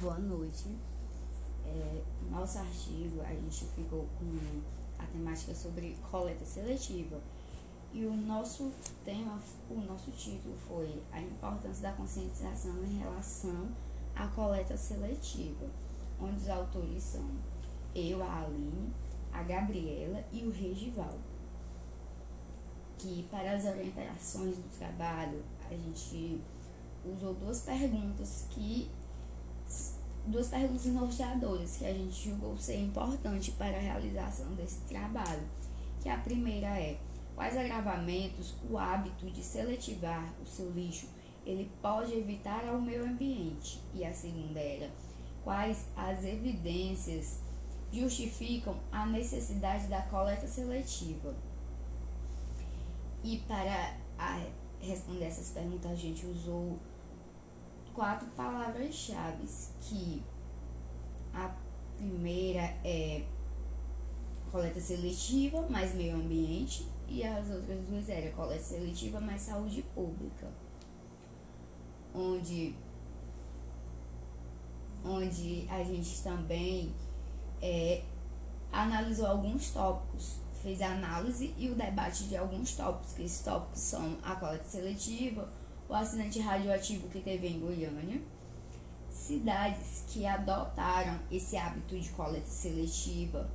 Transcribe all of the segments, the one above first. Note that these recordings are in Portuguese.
boa noite. É, nosso artigo, a gente ficou com a temática sobre coleta seletiva. E o nosso tema, o nosso título foi a importância da conscientização em relação à coleta seletiva, onde os autores são eu, a Aline, a Gabriela e o Regival. Que para as orientações do trabalho, a gente usou duas perguntas que duas perguntas norteadoras que a gente julgou ser importante para a realização desse trabalho. Que a primeira é quais agravamentos o hábito de seletivar o seu lixo ele pode evitar ao meio ambiente. E a segunda era quais as evidências justificam a necessidade da coleta seletiva. E para a, responder essas perguntas a gente usou quatro palavras-chave, que a primeira é coleta seletiva mais meio ambiente e as outras duas eram coleta seletiva mais saúde pública, onde onde a gente também é, analisou alguns tópicos, fez a análise e o debate de alguns tópicos, que esses tópicos são a coleta seletiva, o acidente radioativo que teve em Goiânia, cidades que adotaram esse hábito de coleta seletiva,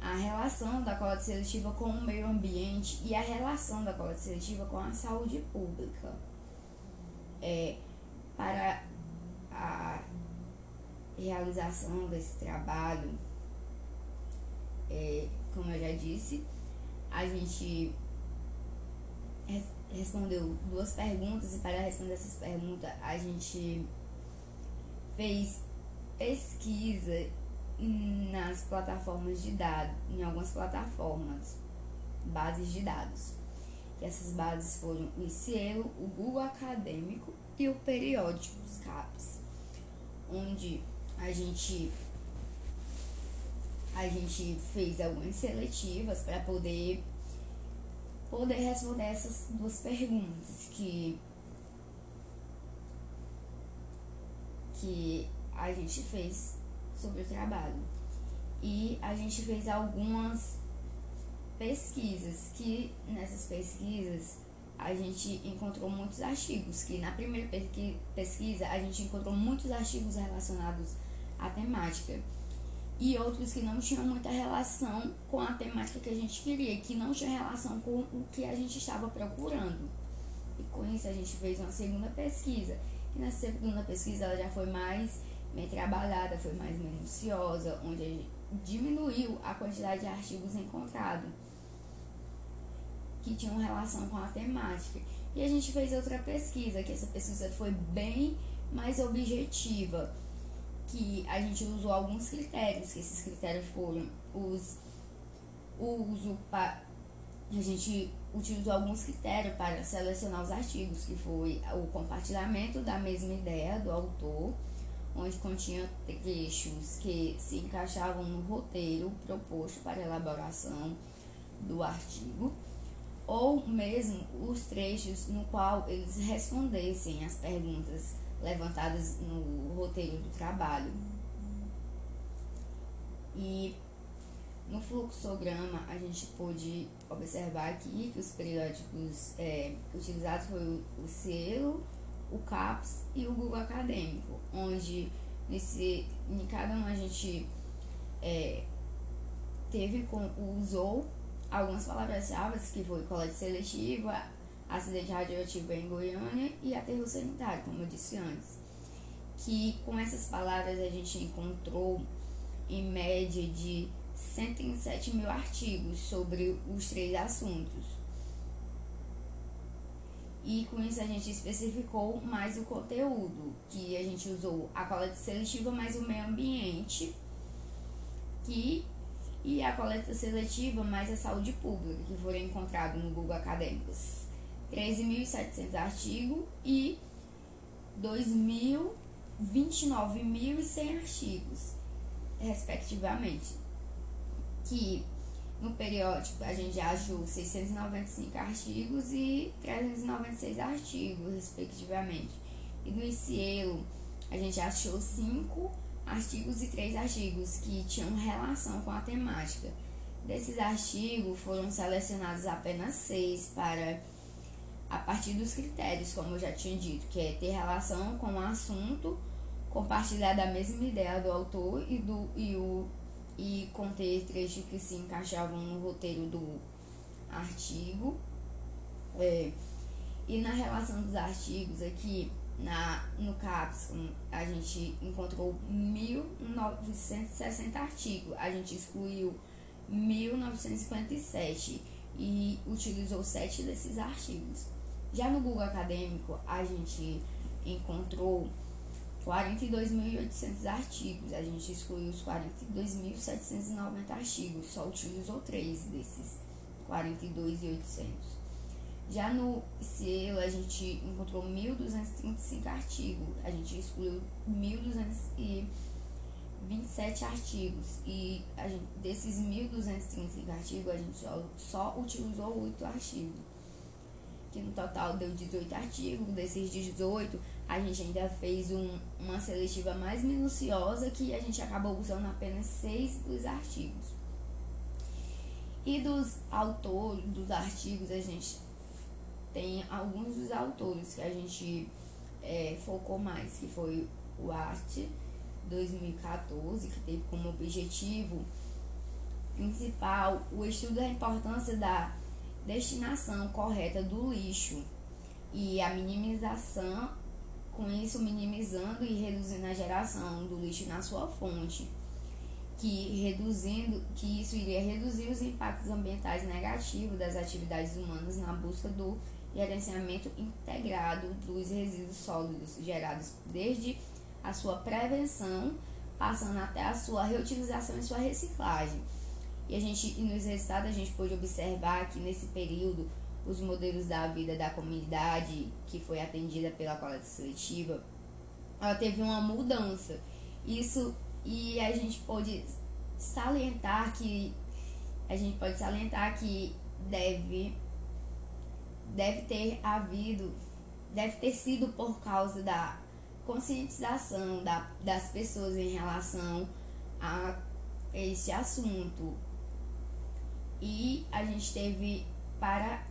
a relação da coleta seletiva com o meio ambiente e a relação da coleta seletiva com a saúde pública. É, para a realização desse trabalho, é, como eu já disse, a gente respondeu duas perguntas e para responder essas perguntas a gente fez pesquisa nas plataformas de dados, em algumas plataformas, bases de dados. E essas bases foram o Cielo, o Google Acadêmico e o Periódico, os CAPs, onde a gente a gente fez algumas seletivas para poder poder responder essas duas perguntas que que a gente fez sobre o trabalho. E a gente fez algumas pesquisas que nessas pesquisas a gente encontrou muitos artigos, que na primeira pesquisa a gente encontrou muitos artigos relacionados à temática e outros que não tinham muita relação com a temática que a gente queria, que não tinha relação com o que a gente estava procurando. E com isso a gente fez uma segunda pesquisa. E nessa segunda pesquisa ela já foi mais bem trabalhada, foi mais minuciosa, onde diminuiu a quantidade de artigos encontrados que tinham relação com a temática. E a gente fez outra pesquisa, que essa pesquisa foi bem mais objetiva que a gente usou alguns critérios, que esses critérios foram os o uso para a gente utilizou alguns critérios para selecionar os artigos, que foi o compartilhamento da mesma ideia do autor, onde continha trechos que se encaixavam no roteiro proposto para elaboração do artigo, ou mesmo os trechos no qual eles respondessem as perguntas levantadas no roteiro do trabalho. E no fluxograma a gente pôde observar aqui que os periódicos é, utilizados foram o selo, o CAPS e o Google Acadêmico, onde nesse, em cada um a gente é, teve com, usou algumas palavras-chave que foi colete seletiva, acidente radioativo em Goiânia e aterro sanitário, como eu disse antes. Que com essas palavras a gente encontrou em média de 107 mil artigos sobre os três assuntos. E com isso a gente especificou mais o conteúdo, que a gente usou a coleta seletiva mais o meio ambiente, que e a coleta seletiva mais a saúde pública, que foram encontrados no Google Acadêmicos. 13.700 artigos e 2.029.100 artigos, respectivamente. Que no periódico a gente já achou 695 artigos e 396 artigos, respectivamente. E no ICIELO a gente achou 5 artigos e três artigos que tinham relação com a temática. Desses artigos foram selecionados apenas seis para a partir dos critérios, como eu já tinha dito, que é ter relação com o assunto, compartilhar da mesma ideia do autor e do e o e conter trechos que se encaixavam no roteiro do artigo. É, e na relação dos artigos aqui, na, no CAPS, a gente encontrou 1.960 artigos. A gente excluiu 1.957 e utilizou sete desses artigos. Já no Google Acadêmico, a gente encontrou 42.800 artigos. A gente excluiu os 42.790 artigos, só utilizou três desses 42.800. Já no Cielo, a gente encontrou 1.235 artigos. A gente excluiu 1.227 artigos. E gente, desses 1.235 artigos, a gente só, só utilizou 8 artigos. Que no total deu 18 artigos. Desses 18, a gente ainda fez um, uma seletiva mais minuciosa que a gente acabou usando apenas 6 dos artigos. E dos autores, dos artigos, a gente tem alguns dos autores que a gente é, focou mais, que foi o Arte 2014, que teve como objetivo principal o estudo da importância da destinação correta do lixo e a minimização, com isso minimizando e reduzindo a geração do lixo na sua fonte, que reduzindo que isso iria reduzir os impactos ambientais negativos das atividades humanas na busca do gerenciamento integrado dos resíduos sólidos gerados desde a sua prevenção, passando até a sua reutilização e sua reciclagem. E a gente, nos resultados a gente pôde observar que nesse período os modelos da vida da comunidade que foi atendida pela coleta seletiva, ela teve uma mudança. Isso e a gente pode salientar que a gente pode salientar que deve deve ter havido, deve ter sido por causa da conscientização da, das pessoas em relação a esse assunto. E a gente teve para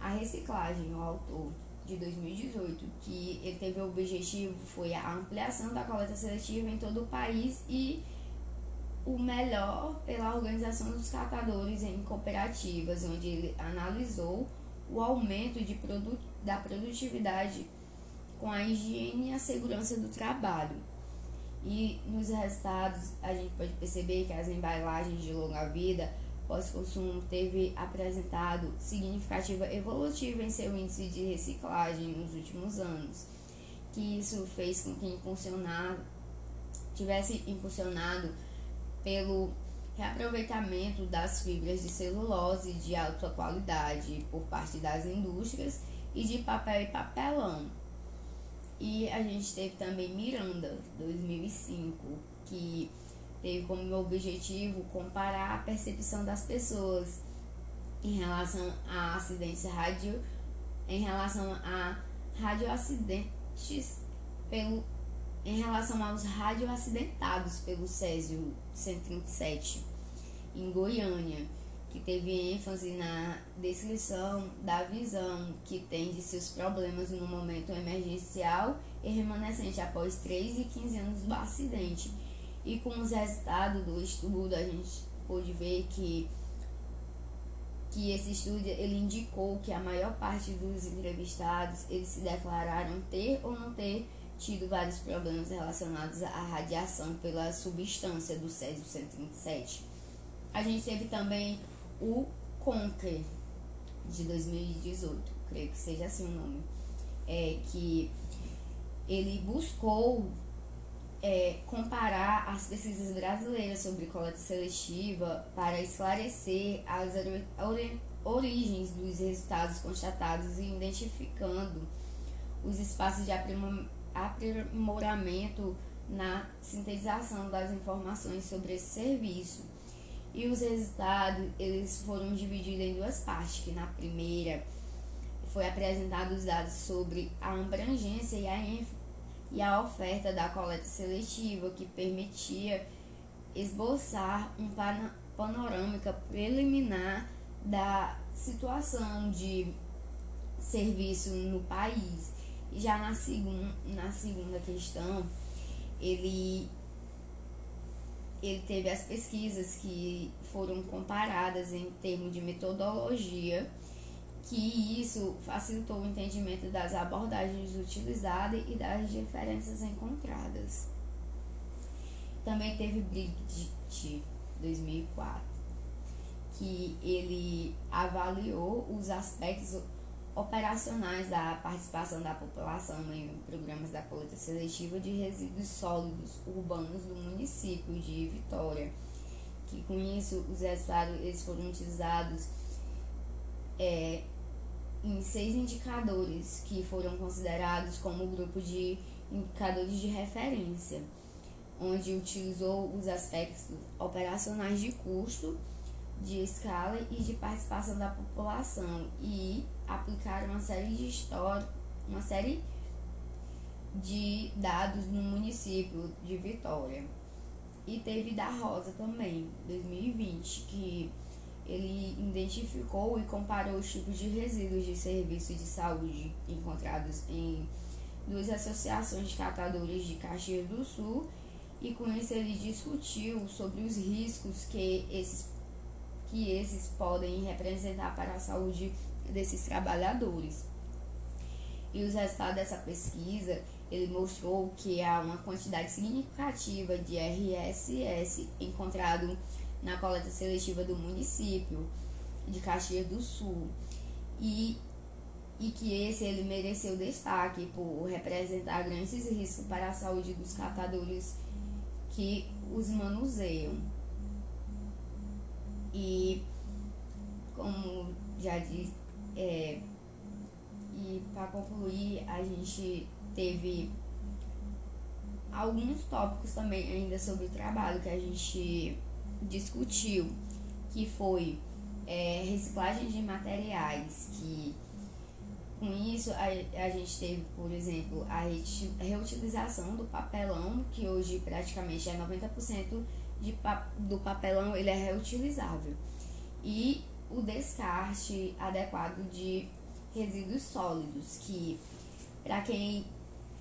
a reciclagem, o autor de 2018, que ele teve o objetivo foi a ampliação da coleta seletiva em todo o país e o melhor pela organização dos catadores em cooperativas, onde ele analisou o aumento de produ da produtividade com a higiene e a segurança do trabalho. E nos resultados a gente pode perceber que as embalagens de longa vida pós-consumo teve apresentado significativa evolutiva em seu índice de reciclagem nos últimos anos, que isso fez com que impulsionar, tivesse impulsionado pelo reaproveitamento das fibras de celulose de alta qualidade por parte das indústrias e de papel e papelão. E a gente teve também Miranda, 2005, que teve como objetivo comparar a percepção das pessoas em relação a acidentes radio, em relação a radioacidentes pelo em relação aos radioacidentados pelo Césio 137 em Goiânia, que teve ênfase na descrição da visão que tem de seus problemas no momento emergencial e remanescente após 3 e 15 anos do acidente. E com os resultados do estudo, a gente pôde ver que que esse estudo ele indicou que a maior parte dos entrevistados eles se declararam ter ou não ter tido vários problemas relacionados à radiação pela substância do Césio 137. A gente teve também o Conquer de 2018, creio que seja assim o nome, é, que ele buscou é, comparar as pesquisas brasileiras sobre coleta seletiva para esclarecer as origens dos resultados constatados e identificando os espaços de aprimoramento na sintetização das informações sobre esse serviço. E os resultados, eles foram divididos em duas partes, que na primeira foi apresentado os dados sobre a abrangência e a e a oferta da coleta seletiva, que permitia esboçar um panorâmica preliminar da situação de serviço no país. Já na, segun, na segunda questão, ele, ele teve as pesquisas que foram comparadas em termos de metodologia, que isso facilitou o entendimento das abordagens utilizadas e das diferenças encontradas. Também teve Brigitte 2004, que ele avaliou os aspectos operacionais da participação da população em programas da coleta seletiva de resíduos sólidos urbanos do município de Vitória, que com isso os resultados eles foram utilizados é, em seis indicadores que foram considerados como grupo de indicadores de referência, onde utilizou os aspectos operacionais de custo, de escala e de participação da população e aplicar uma série de história, uma série de dados no município de Vitória. E teve da Rosa também, 2020, que ele identificou e comparou os tipos de resíduos de serviços de saúde encontrados em duas associações de catadores de Caxias do Sul e com isso ele discutiu sobre os riscos que esses, que esses podem representar para a saúde desses trabalhadores. E os resultados dessa pesquisa, ele mostrou que há uma quantidade significativa de RSS encontrado na coleta seletiva do município de Caxias do Sul. E, e que esse ele mereceu destaque por representar grandes riscos para a saúde dos catadores que os manuseiam. E como já disse, é, e para concluir, a gente teve alguns tópicos também ainda sobre o trabalho que a gente discutiu, que foi é, reciclagem de materiais, que com isso a, a gente teve, por exemplo, a reutilização do papelão, que hoje praticamente é 90% de, do papelão ele é reutilizável. E o descarte adequado de resíduos sólidos, que para quem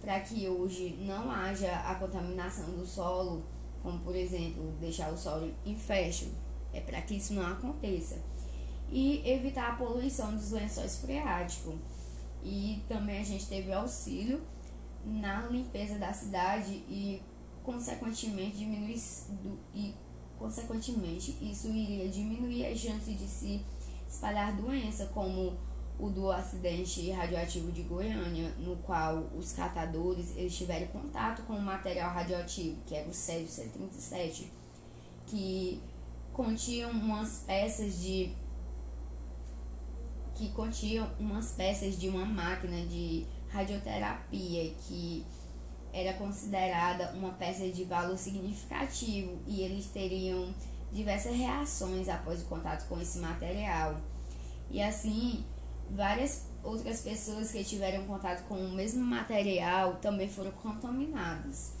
para que hoje não haja a contaminação do solo, como por exemplo deixar o solo em fecho, é para que isso não aconteça. E evitar a poluição dos lençóis freáticos. E também a gente teve auxílio na limpeza da cidade e consequentemente diminuir do, e Consequentemente, isso iria diminuir as chances de se espalhar doença, como o do acidente radioativo de Goiânia, no qual os catadores eles tiveram contato com o material radioativo, que era o Césio 137, que continham umas peças de que continham umas peças de uma máquina de radioterapia que era considerada uma peça de valor significativo e eles teriam diversas reações após o contato com esse material. E assim, várias outras pessoas que tiveram contato com o mesmo material também foram contaminadas.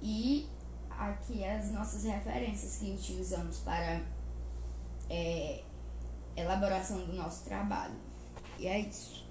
E aqui as nossas referências que utilizamos para é, elaboração do nosso trabalho. E é isso.